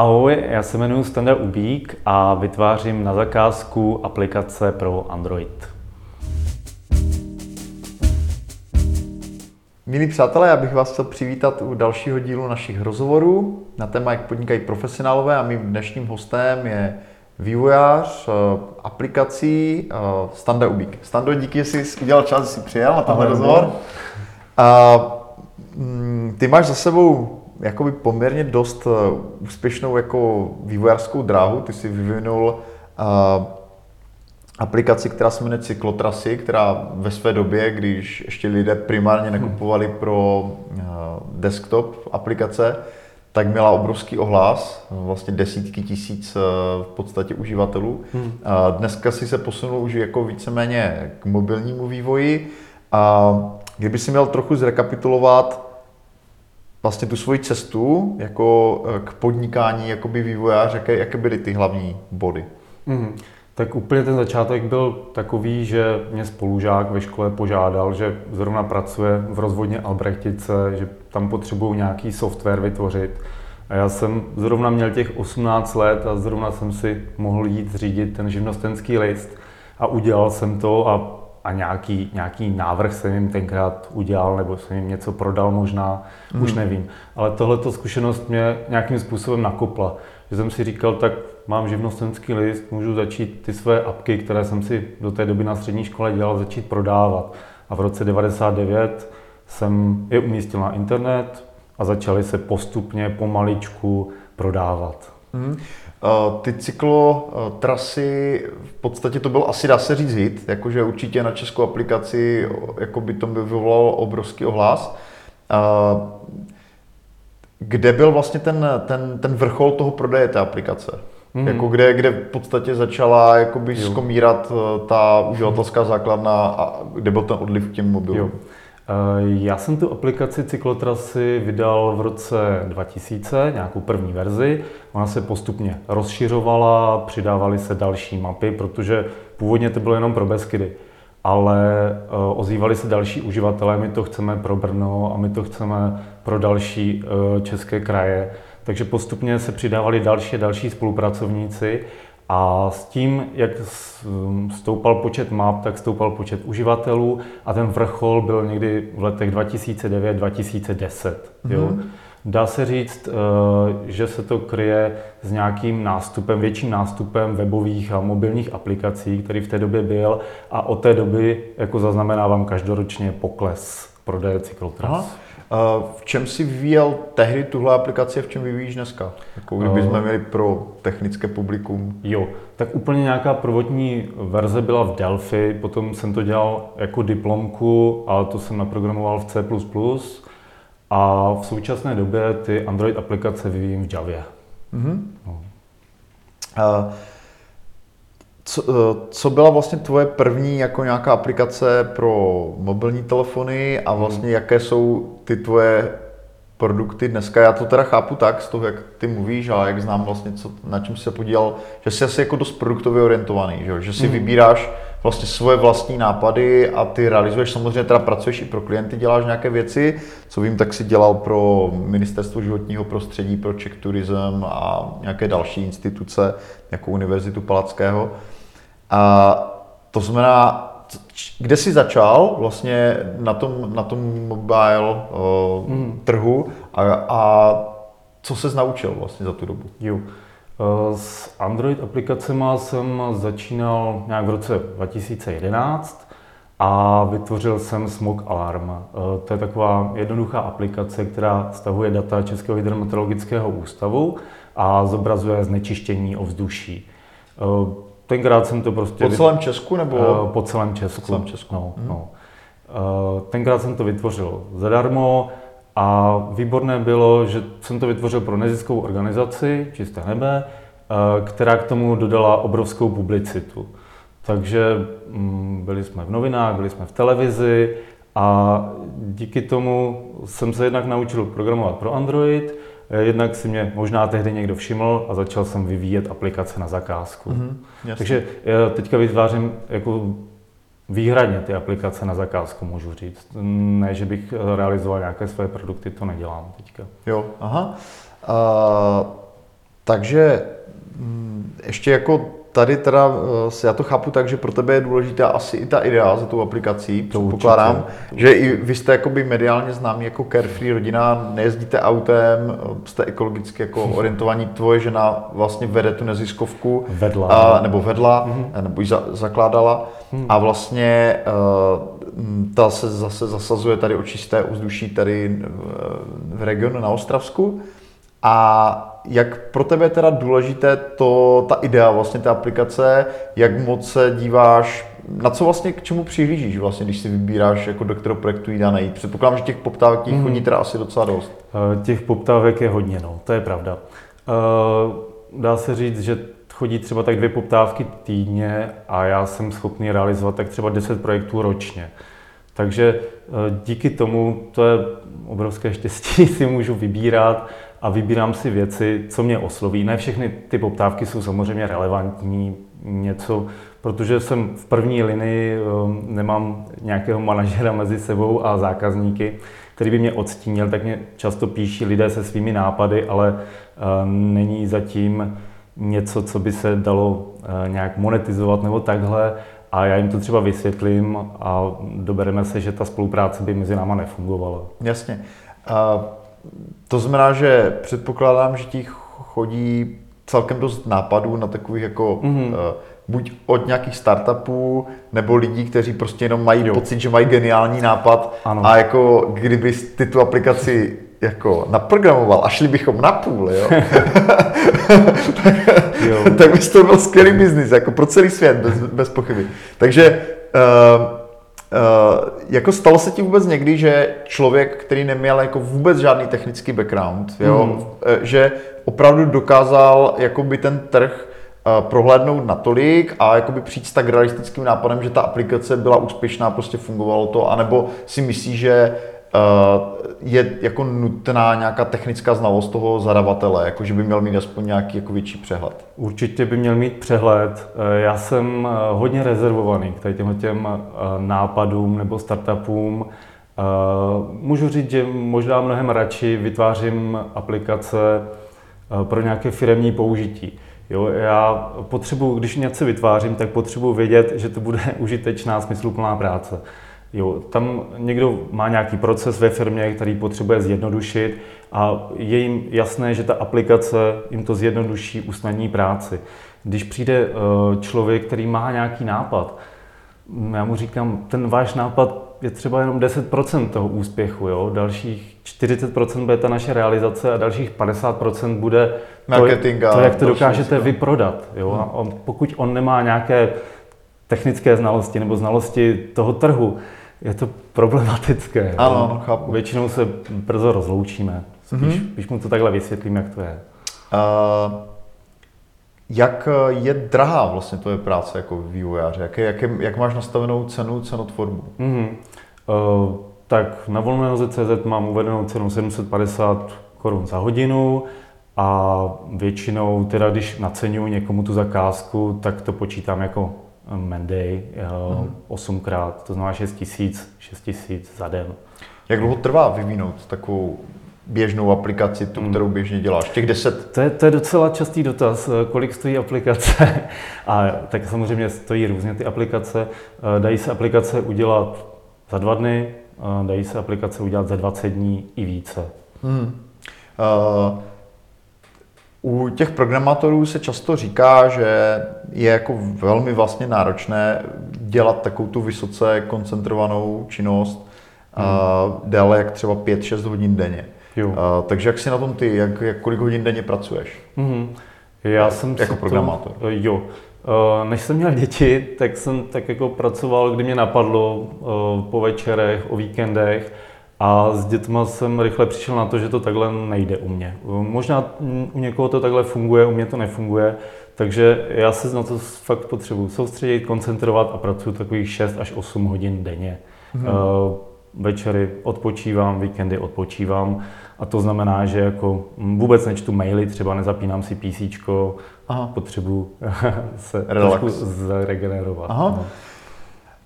Ahoj, já se jmenuji Standa Ubík a vytvářím na zakázku aplikace pro Android. Milí přátelé, já bych vás chtěl přivítat u dalšího dílu našich rozhovorů na téma, jak podnikají profesionálové a mým dnešním hostem je vývojář uh, aplikací uh, Standa Ubík. Stando, díky, že jsi udělal čas, že jsi přijel na tenhle rozhovor. Uh, ty máš za sebou jakoby poměrně dost uh, úspěšnou jako vývojářskou dráhu. Ty jsi vyvinul uh, aplikaci, která se jmenuje Cyklotrasy, která ve své době, když ještě lidé primárně nekupovali pro uh, desktop aplikace, tak měla obrovský ohlas, vlastně desítky tisíc v podstatě uživatelů. Hmm. Dneska si se posunul už jako víceméně k mobilnímu vývoji. A kdyby si měl trochu zrekapitulovat vlastně tu svoji cestu jako eh, k podnikání jakoby vývojář, jaké, jaké byly ty hlavní body? Mm. Tak úplně ten začátek byl takový, že mě spolužák ve škole požádal, že zrovna pracuje v rozvodně Albrechtice, že tam potřebují nějaký software vytvořit. A já jsem zrovna měl těch 18 let a zrovna jsem si mohl jít řídit ten živnostenský list a udělal jsem to a a nějaký, nějaký návrh jsem jim tenkrát udělal, nebo jsem jim něco prodal možná, mm. už nevím. Ale tohleto zkušenost mě nějakým způsobem nakopla. Že jsem si říkal, tak mám živnostenský list, můžu začít ty své apky, které jsem si do té doby na střední škole dělal, začít prodávat. A v roce 99 jsem je umístil na internet a začaly se postupně, pomaličku prodávat. Mm. Eh, ty cyklotrasy, v podstatě to byl asi, dá se říct, hit, jakože určitě na českou aplikaci jako by to by vyvolalo obrovský ohlas. Kde byl vlastně ten, ten, ten vrchol toho prodeje té aplikace? Mm. Jako kde, kde v podstatě začala jakoby skomírat eh, ta uživatelská základna a kde byl ten odliv k těm mobilům? Eh, já jsem tu aplikaci Cyklotrasy vydal v roce 2000, nějakou první verzi. Ona se postupně rozšiřovala, přidávaly se další mapy, protože původně to bylo jenom pro Beskydy. Ale eh, ozývali se další uživatelé, my to chceme pro Brno a my to chceme pro další eh, české kraje. Takže postupně se přidávali další a další spolupracovníci a s tím, jak stoupal počet map, tak stoupal počet uživatelů a ten vrchol byl někdy v letech 2009-2010. Mm-hmm. Dá se říct, eh, že se to kryje s nějakým nástupem, větším nástupem webových a mobilních aplikací, který v té době byl a od té doby jako zaznamenávám každoročně pokles prodeje cyklotras. Aha. V čem si vyvíjel tehdy tuhle aplikaci a v čem vyvíjíš dneska? Jako kdybychom uh, měli pro technické publikum. Jo, tak úplně nějaká prvotní verze byla v Delphi, potom jsem to dělal jako diplomku, ale to jsem naprogramoval v C++. A v současné době ty Android aplikace vyvíjím v Javě. Uh-huh. No. Uh, co, eh, co byla vlastně tvoje první jako nějaká aplikace pro mobilní telefony a vlastně hmm. jaké jsou ty tvoje produkty dneska? Já to teda chápu tak, z toho, jak ty mluvíš a jak znám vlastně, co, na čem jsi se podílel, že jsi asi jako dost produktově orientovaný, že, že si hmm. vybíráš vlastně svoje vlastní nápady a ty realizuješ, samozřejmě teda pracuješ i pro klienty, děláš nějaké věci, co vím, tak si dělal pro Ministerstvo životního prostředí, pro Czech Tourism a nějaké další instituce, jako Univerzitu Palackého. A to znamená, kde jsi začal vlastně na tom, na tom mobile uh, mm. trhu a, a co se naučil vlastně za tu dobu? Jo. Eh, s Android aplikacemi jsem začínal nějak v roce 2011 a vytvořil jsem Smog Alarm. Eh, to je taková jednoduchá aplikace, která stahuje data Českého hydrometeorologického ústavu a zobrazuje znečištění ovzduší. Tenkrát jsem to prostě... Po celém Česku nebo? Uh, po celém Česku. Po celém Česku. No, hmm. no. Uh, tenkrát jsem to vytvořil zadarmo a výborné bylo, že jsem to vytvořil pro neziskovou organizaci Čisté nebe, uh, která k tomu dodala obrovskou publicitu. Takže um, byli jsme v novinách, byli jsme v televizi a díky tomu jsem se jednak naučil programovat pro Android, Eh, jednak si mě možná tehdy někdo všiml a začal jsem vyvíjet aplikace na zakázku. Mm-hmm, Takže já teďka vytvářím jako výhradně ty aplikace na zakázku, můžu říct. Ne, že bych realizoval nějaké své produkty, to nedělám teďka. Jo, aha. Uh, takže mm, ještě jako tady teda, eh, já to chápu tak, že pro tebe je důležitá asi i ta idea za tou aplikací, to pokládám, že i vy jste jakoby mediálně známí jako carefree rodina, nejezdíte autem, eh, jste ekologicky jako orientovaní, tvoje žena vlastně vede tu neziskovku. Vedla. A, nebo vedla, mm-hmm. nebo ji za, zakládala mm. a vlastně ta se zase zasazuje tady o čisté uzduší tady v regionu na Ostravsku. A jak pro tebe je teda důležité to, ta idea vlastně té aplikace, jak moc se díváš, na co vlastně k čemu přihlížíš vlastně, když si vybíráš, jako do kterého projektu jít a najít? Předpokládám, že těch poptávek těch mm. chodí teda asi docela dost. Eh, těch poptávek je hodně, no, to je pravda. Eh, dá se říct, že chodí třeba tak dvě poptávky týdně a já jsem schopný realizovat tak třeba 10 projektů ročně. Takže eh, díky tomu, to je obrovské štěstí, si můžu vybírat a vybírám si věci, co mě osloví. Ne všechny ty poptávky jsou samozřejmě relevantní, něco, protože jsem v první linii, ehm, nemám nějakého manažera mezi sebou a zákazníky, který by mě odstínil, tak mě často píší lidé se svými nápady, ale ehm, není zatím něco, co by se dalo eh, nějak monetizovat nebo takhle a já jim to třeba vysvětlím a dobereme se, že ta spolupráce by mezi náma nefungovala. Jasně. Uh... To znamená, že předpokládám, že ti chodí celkem dost nápadů na takových jako mm-hmm. uh, buď od nějakých startupů, nebo lidí, kteří prostě jenom mají jo. pocit, že mají geniální nápad ano. a jako kdyby ty tu aplikaci jako naprogramoval a šli bychom na půl, jo, tak, jo. tak by to byl skvělý biznis, jako pro celý svět, bez, bez pochyby. Takže uh, Uh, jako stalo se ti vůbec někdy, že člověk, který neměl jako vůbec žádný technický background, jo, mm. že opravdu dokázal jakoby ten trh uh, prohlédnout natolik a jakoby přijít s tak realistickým nápadem, že ta aplikace byla úspěšná, prostě fungovalo to, anebo si myslí, že Eh, je jako nutná nějaká technická znalost toho zadavatele, jako že by měl mít aspoň nějaký jako větší přehled? Určitě by měl mít přehled. Eh, já jsem eh, hodně rezervovaný k těm těm nápadům nebo startupům. Můžu říct, že možná mnohem radši vytvářím aplikace pro nějaké firemní použití. Jo, já potřebuji, když něco vytvářím, tak potřebuji vědět, že to bude užitečná, smysluplná práce. Jo, tam někdo má nějaký proces ve firmě, který potřebuje zjednodušit a je jim jasné, že ta aplikace jim to zjednoduší, usnadní práci. Když přijde eh, člověk, který má nějaký nápad, mm, já mu říkám, ten váš nápad je třeba jenom 10% toho úspěchu, jo? dalších 40% bude ta naše realizace a dalších 50% bude Marketing to, to jak to dokážete vyprodat. Jo? Hmm. A pokud on nemá nějaké technické znalosti nebo znalosti toho trhu, je to problematické. Ano, no, chápu. Většinou se brzo rozloučíme, spíš, mm-hmm. když mu to takhle vysvětlím, jak to je. Uh, jak je drahá vlastně tvoje práce jako vývojáře? Jak, je, jak, je, jak máš nastavenou cenu, cenotvorbu? Mm-hmm. Uh, tak na volné noze CZ mám uvedenou cenu 750 korun za hodinu a většinou, teda když naceňuji někomu tu zakázku, tak to počítám jako Menday mm. osmkrát, to znamená 6 tisíc, 6 tisíc za den. Jak dlouho trvá vyvinout takovou běžnou aplikaci, tu, hmm. kterou běžně děláš? Těch 10? To je, to je docela častý dotaz, eh, kolik stojí aplikace. A tak samozřejmě stojí různě ty aplikace. Eh, dají se aplikace udělat za dva dny, dají se aplikace udělat za 20 dní i více. Hmm. Uh, u těch programátorů se často říká, že je jako velmi vlastně náročné dělat takovou tu vysoce koncentrovanou činnost hmm. uh, déle jak třeba 5-6 hodin denně. Jo. Uh, takže jak si na tom ty, jak, jak kolik hodin denně pracuješ? Hmm. Já jak, jsem jako programátor. To, jo. Uh, než jsem měl děti, tak jsem tak jako pracoval, kdy mě napadlo uh, po večerech, o víkendech a s dětma jsem rychle přišel na to, že to takhle nejde u mě. Možná u někoho to takhle funguje, u mě to nefunguje, takže já se na to fakt potřebuji soustředit, koncentrovat a pracuji takových 6 až 8 hodin denně. Hmm. Večery odpočívám, víkendy odpočívám a to znamená, že jako vůbec nečtu maily, třeba nezapínám si PC, potřebuji se Relax. trošku zregenerovat. Aha. No.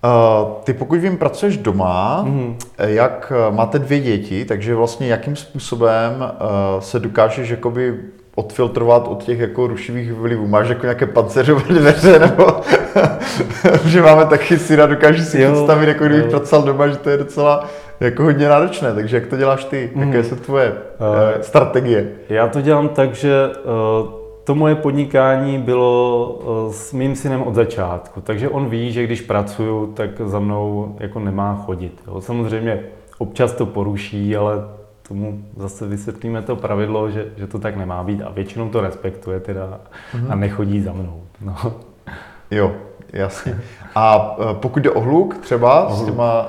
Uh, ty pokud vím, pracuješ doma, mm-hmm. jak máte dvě děti, takže vlastně jakým způsobem se dokážeš jakoby odfiltrovat od těch jako rušivých vlivů. Máš jako nějaké panceřové dveře, nebo že máme taky si dokážu si jo, představit, jako kdybych pracoval doma, že to je docela jako hodně náročné. Takže jak to děláš ty? Mm. Jaké jsou tvoje uh, strategie? Já to dělám tak, že uh, to moje podnikání bylo uh, s mým synem od začátku, takže on ví, že když pracuju, tak za mnou jako nemá chodit. Jo. Samozřejmě občas to poruší, ale tomu zase vysvětlíme to pravidlo, že, že to tak nemá být a většinou to respektuje teda mm-hmm. a nechodí za mnou. No. Jo, jasně. A e, pokud jde o hluk třeba s těma...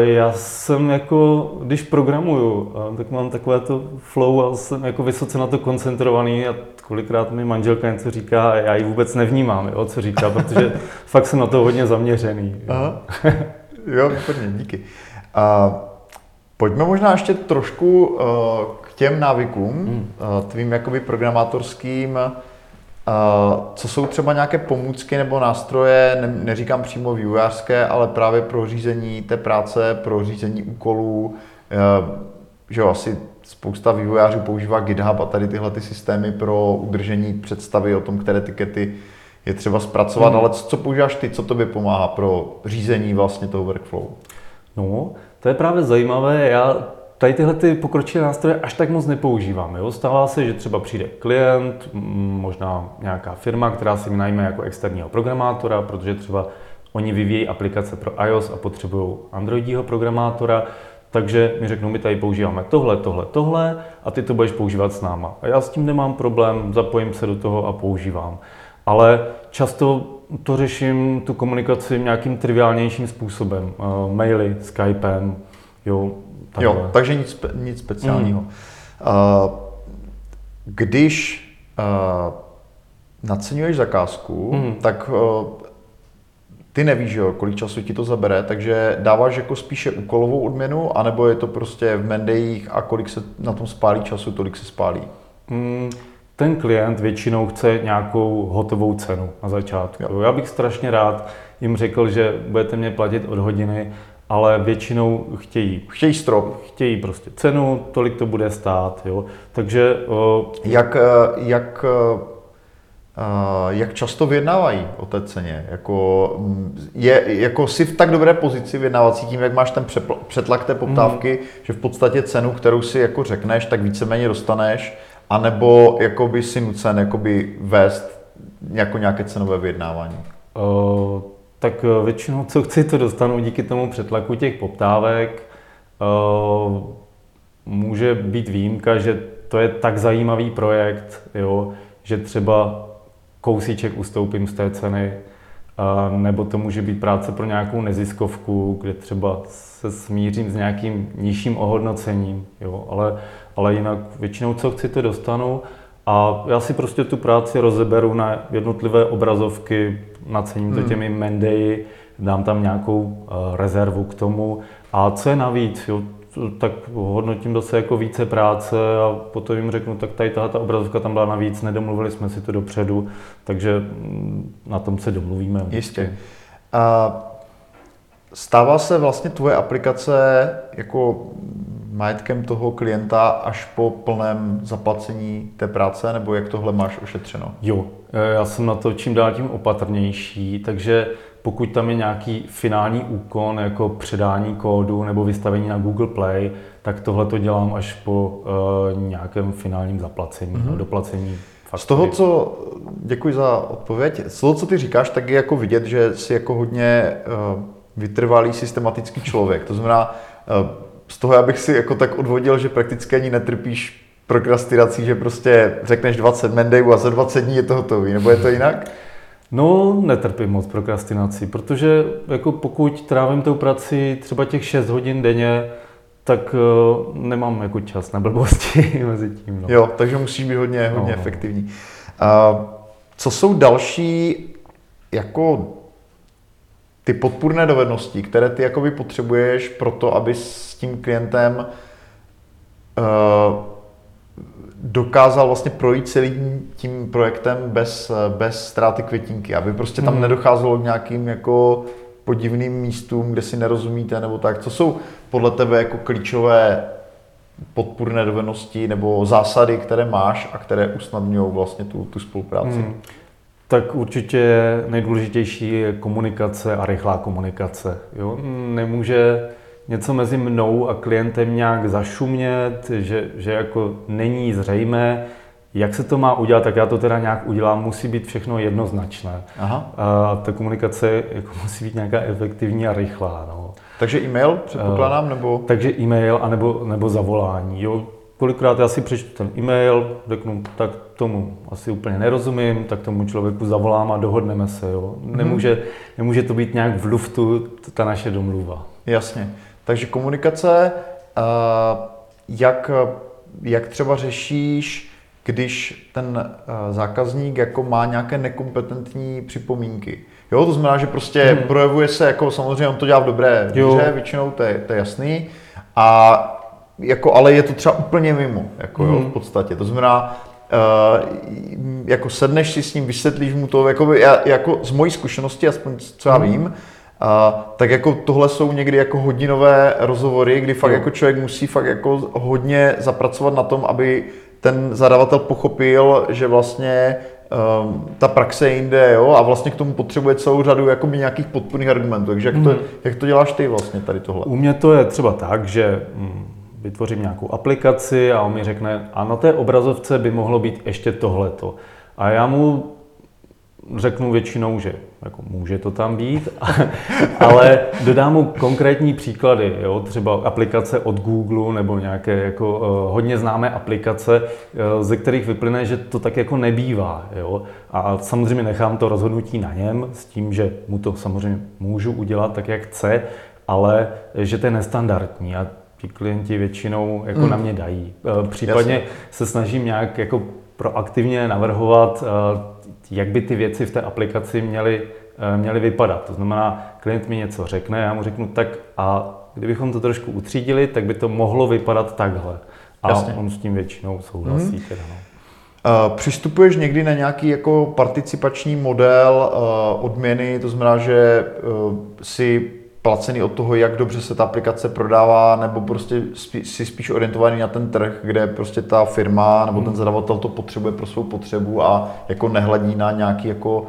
E, já jsem jako, když programuju, e, tak mám takové to flow a jsem jako vysoce na to koncentrovaný a kolikrát mi manželka něco říká a já ji vůbec nevnímám, jo, co říká, protože fakt jsem na to hodně zaměřený. Jo, Aha. jo výborně, díky. A Pojďme možná ještě trošku k těm návykům, hmm. tvým jakoby programátorským. Co jsou třeba nějaké pomůcky nebo nástroje, ne, neříkám přímo vývojářské, ale právě pro řízení té práce, pro řízení úkolů, uh, že jo, asi spousta vývojářů používá GitHub a tady tyhle ty systémy pro udržení představy o tom, které tikety je třeba zpracovat, hmm. ale co, co používáš ty, co tobě pomáhá pro řízení vlastně toho workflow? No, to je právě zajímavé. Já tady tyhle ty pokročilé nástroje až tak moc nepoužívám. Jo? Stává se, že třeba přijde klient, možná nějaká firma, která si najme jako externího programátora, protože třeba oni vyvíjí aplikace pro iOS a potřebují Androidího programátora, takže mi řeknou, my tady používáme tohle, tohle, tohle a ty to budeš používat s náma. A já s tím nemám problém, zapojím se do toho a používám. Ale často to řeším, tu komunikaci nějakým triviálnějším způsobem. Uh, maily, Skypem, jo. Takhle. Jo, takže nic, nic speciálního. Mm. Uh, když uh, naceňuješ zakázku, mm. tak uh, ty nevíš, jo, kolik času ti to zabere, takže dáváš jako spíše úkolovou odměnu, anebo je to prostě v mendejích a kolik se na tom spálí času, tolik se spálí? Mm, ten klient většinou chce nějakou hotovou cenu na začátku. Jo. Já bych strašně rád jim řekl, že budete mě platit od hodiny, ale většinou chtějí. Chtějí strop. Chtějí prostě cenu, tolik to bude stát. Jo. Takže... Jak, eh, jak, eh, jak často vyjednávají o té ceně? Jako, mm, je, jako jsi v tak dobré pozici vyjednávací tím, jak máš ten přetlak té poptávky, mm. že v podstatě cenu, kterou si jako řekneš, tak víceméně dostaneš anebo jakoby si nucen jakoby vést jako nějaké cenové vyjednávání? Uh, tak eh, většinou, co chci, to dostanu díky tomu přetlaku těch poptávek. Uh, může být výjimka, že to je tak zajímavý projekt, jo, že třeba kousíček ustoupím z té ceny, nebo to může být práce pro nějakou neziskovku, kde třeba se smířím s nějakým nižším ohodnocením, jo, ale ale jinak většinou co chci, to dostanu a já si prostě tu práci rozeberu na jednotlivé obrazovky, nacením to hmm. těmi mendeji, dám tam nějakou uh, rezervu k tomu a co je navíc, jo, tak hodnotím zase jako více práce a potom jim řeknu, tak tady ta obrazovka tam byla navíc, nedomluvili jsme si to dopředu, takže mm, na tom se domluvíme. Jistě. A stává se vlastně tvoje aplikace jako majetkem toho klienta až po plném zaplacení té práce, nebo jak tohle máš ošetřeno? Jo, eh, já jsem na to čím dál tím opatrnější, takže pokud tam je nějaký finální úkon, jako předání kódu nebo vystavení na Google Play, tak tohle to dělám až po uh, nějakém finálním zaplacení, mm-hmm. doplacení. Faktory. Z toho, co, děkuji za odpověď, z toho, co ty říkáš, tak je jako vidět, že jsi jako hodně uh, vytrvalý systematický člověk. To znamená, uh, z toho já bych si jako tak odvodil, že prakticky ani netrpíš prokrastinací, že prostě řekneš 20 mendejů a za 20 dní je to hotový, nebo je to jinak? No, netrpím moc prokrastinací, protože jako pokud trávím tou prací třeba těch 6 hodin denně, tak uh, nemám jako čas na blbosti mezi tím. No. Jo, takže musíš být hodně, hodně no. efektivní. Uh, co jsou další jako ty podpůrné dovednosti, které ty jakoby potřebuješ pro to, aby s tím klientem uh, dokázal vlastně projít celým tím projektem bez, bez ztráty květinky, aby prostě tam hmm. nedocházelo k nějakým jako podivným místům, kde si nerozumíte nebo tak. Co jsou podle tebe jako klíčové podpůrné dovednosti nebo zásady, které máš a které usnadňují vlastně tu, tu spolupráci? Hmm. Tak určitě nejdůležitější je komunikace a rychlá komunikace. Jo? Nemůže něco mezi mnou a klientem nějak zašumět, že, že jako není zřejmé, jak se to má udělat, tak já to teda nějak udělám, musí být všechno jednoznačné. Aha. A ta komunikace jako musí být nějaká efektivní a rychlá. No. Takže e-mail předpokládám, nebo? Takže e-mail anebo, nebo zavolání. Jo. Kolikrát já si přečtu ten e-mail, řeknu, tak tomu asi úplně nerozumím, tak tomu člověku zavolám a dohodneme se. Jo. Mhm. Nemůže, hmm. nemůže to být nějak v luftu, ta naše domluva. Jasně. Takže komunikace, jak, jak třeba řešíš když ten uh, zákazník jako má nějaké nekompetentní připomínky. Jo, to znamená, že prostě hmm. projevuje se jako samozřejmě on to dělá v dobré víře, většinou to je, to je jasný. A jako, ale je to třeba úplně mimo, jako jo, v podstatě. To znamená, Uh, jako sedneš si s ním, vysvětlíš mu to, jako, já, jako z mojí zkušenosti, aspoň co já hmm. vím, uh, tak jako tohle jsou někdy jako hodinové rozhovory, kdy fakt jo. jako člověk musí fakt jako hodně zapracovat na tom, aby ten zadavatel pochopil, že vlastně um, ta praxe je jinde, jo, a vlastně k tomu potřebuje celou řadu jakoby nějakých podpůrných argumentů. Takže jak, mm. to, mhm. jak to děláš ty vlastně tady tohle? U mě to je třeba tak, že mm, vytvořím nějakou aplikaci a on mi řekne, a na té obrazovce by mohlo být ještě tohleto. A já mu řeknu většinou, že jako může to tam být, ale dodám mu konkrétní příklady, jo? třeba aplikace od Google nebo nějaké jako uh, hodně známé aplikace, uh, ze kterých vyplyne, že to tak jako nebývá. Jo? A samozřejmě nechám to rozhodnutí na něm s tím, že mu to samozřejmě můžu udělat tak, jak chce, ale že to je nestandardní a ti klienti většinou jako mm. na mě dají. Uh, případně Jasně. se snažím nějak jako proaktivně navrhovat jak by ty věci v té aplikaci měly, eh, měly vypadat. To znamená, klient mi něco řekne, já mu řeknu tak a kdybychom to trošku utřídili, tak by to mohlo vypadat takhle. A Jasně. on s tím většinou souhlasí. Mm-hmm. Teda, no. Přistupuješ někdy na nějaký jako participační model odměny, to znamená, že si placený od toho, jak dobře se ta aplikace prodává, nebo prostě spí, si spíš orientovaný na ten trh, kde prostě ta firma nebo ten hmm. zadavatel to potřebuje pro svou potřebu a jako nehledí na nějaký jako uh,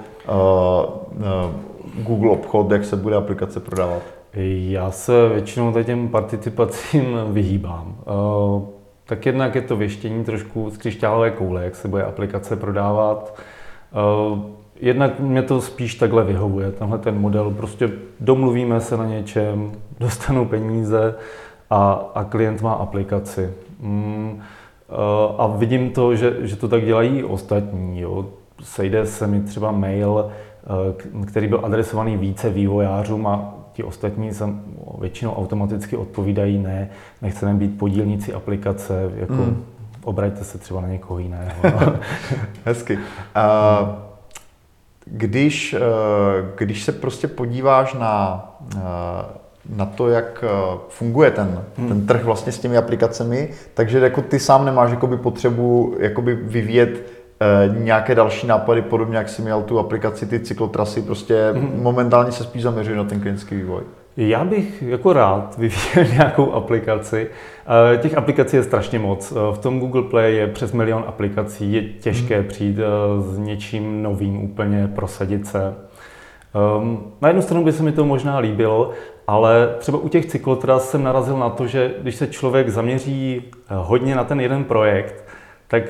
uh, Google obchod, jak se bude aplikace prodávat. Já se většinou těm participacím vyhýbám. Uh, tak jednak je to věštění trošku z křišťálové koule, jak se bude aplikace prodávat. Uh, jednak mě to spíš takhle vyhovuje, tenhle ten model. Prostě domluvíme se na něčem, dostanu peníze a, a klient má aplikaci. Mm, eh, a vidím to, že, že to tak dělají i ostatní. Jo. Sejde se mi třeba mail, eh, který byl adresovaný více vývojářům a ti ostatní se většinou automaticky odpovídají ne, nechceme být podílníci aplikace, jako mm. obraťte se třeba na někoho jiného. Hezky. Uh, když, eh, když se prostě podíváš na, eh, na to, jak eh, funguje ten, hmm. ten trh vlastně s těmi aplikacemi, takže jako ty sám nemáš jakoby potřebu jakoby vyvíjet nějaké další nápady, podobně jak jsi měl tu aplikaci, ty cyklotrasy, prostě hmm. momentálně se spíš zaměřuje na ten klinický vývoj. Já bych jako rád vyvíjel nějakou aplikaci. Eh, těch aplikací je strašně moc. Eh, v tom Google Play je přes milion aplikací. Je těžké hmm. přijít eh, s něčím novým, úplně prosadit se. Ehm, na jednu stranu by se mi to možná líbilo, ale třeba u těch cyklotras jsem narazil na to, že když se člověk zaměří hodně na ten jeden projekt, tak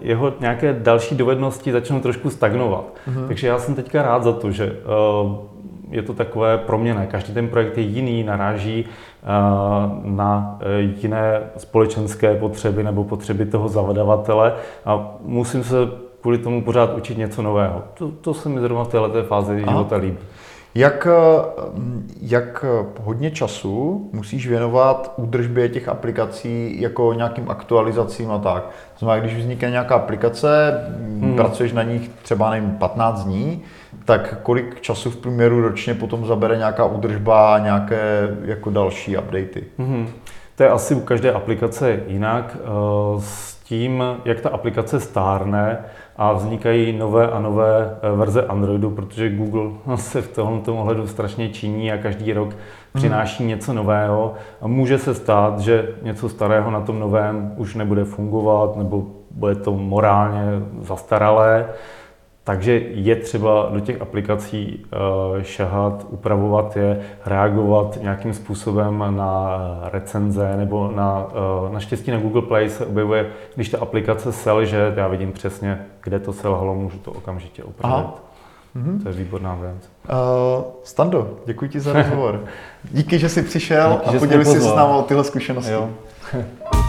jeho nějaké další dovednosti začnou trošku stagnovat. Mm-hmm. Takže já jsem teďka rád za to, že je to takové proměné. Každý ten projekt je jiný, naráží eh, na eh, jiné společenské potřeby nebo potřeby toho zadavatele a musím se kvůli tomu pořád učit něco nového. To, to se mi zrovna v této fázi Aha. života líbí. Jak, eh, jak hodně času musíš věnovat údržbě těch aplikací jako nějakým aktualizacím a tak? To znamená, když vznikne nějaká aplikace, hmm. pracuješ na nich třeba nevím, 15 dní, tak kolik času v průměru ročně potom zabere nějaká údržba a nějaké jako další updaty? Hmm. To je asi u každé aplikace jinak. Eh, s tím, jak ta aplikace stárne, a vznikají nové a nové eh, verze Androidu, protože Google se v tomto ohledu strašně činí a každý rok přináší hmm. něco nového a může se stát, že něco starého na tom novém už nebude fungovat nebo bude to morálně zastaralé. Takže je třeba do těch aplikací uh, šahat, upravovat je, reagovat nějakým způsobem na recenze nebo na, uh, naštěstí na Google Play se objevuje, když ta aplikace selže, já vidím přesně, kde to selhalo, můžu to okamžitě upravit. Aha. Mm-hmm. To je výborná věc. Uh, Stando, děkuji ti za rozhovor. Díky, že jsi přišel Díky, a podělil jsi s námi o tyhle zkušenosti. Jo.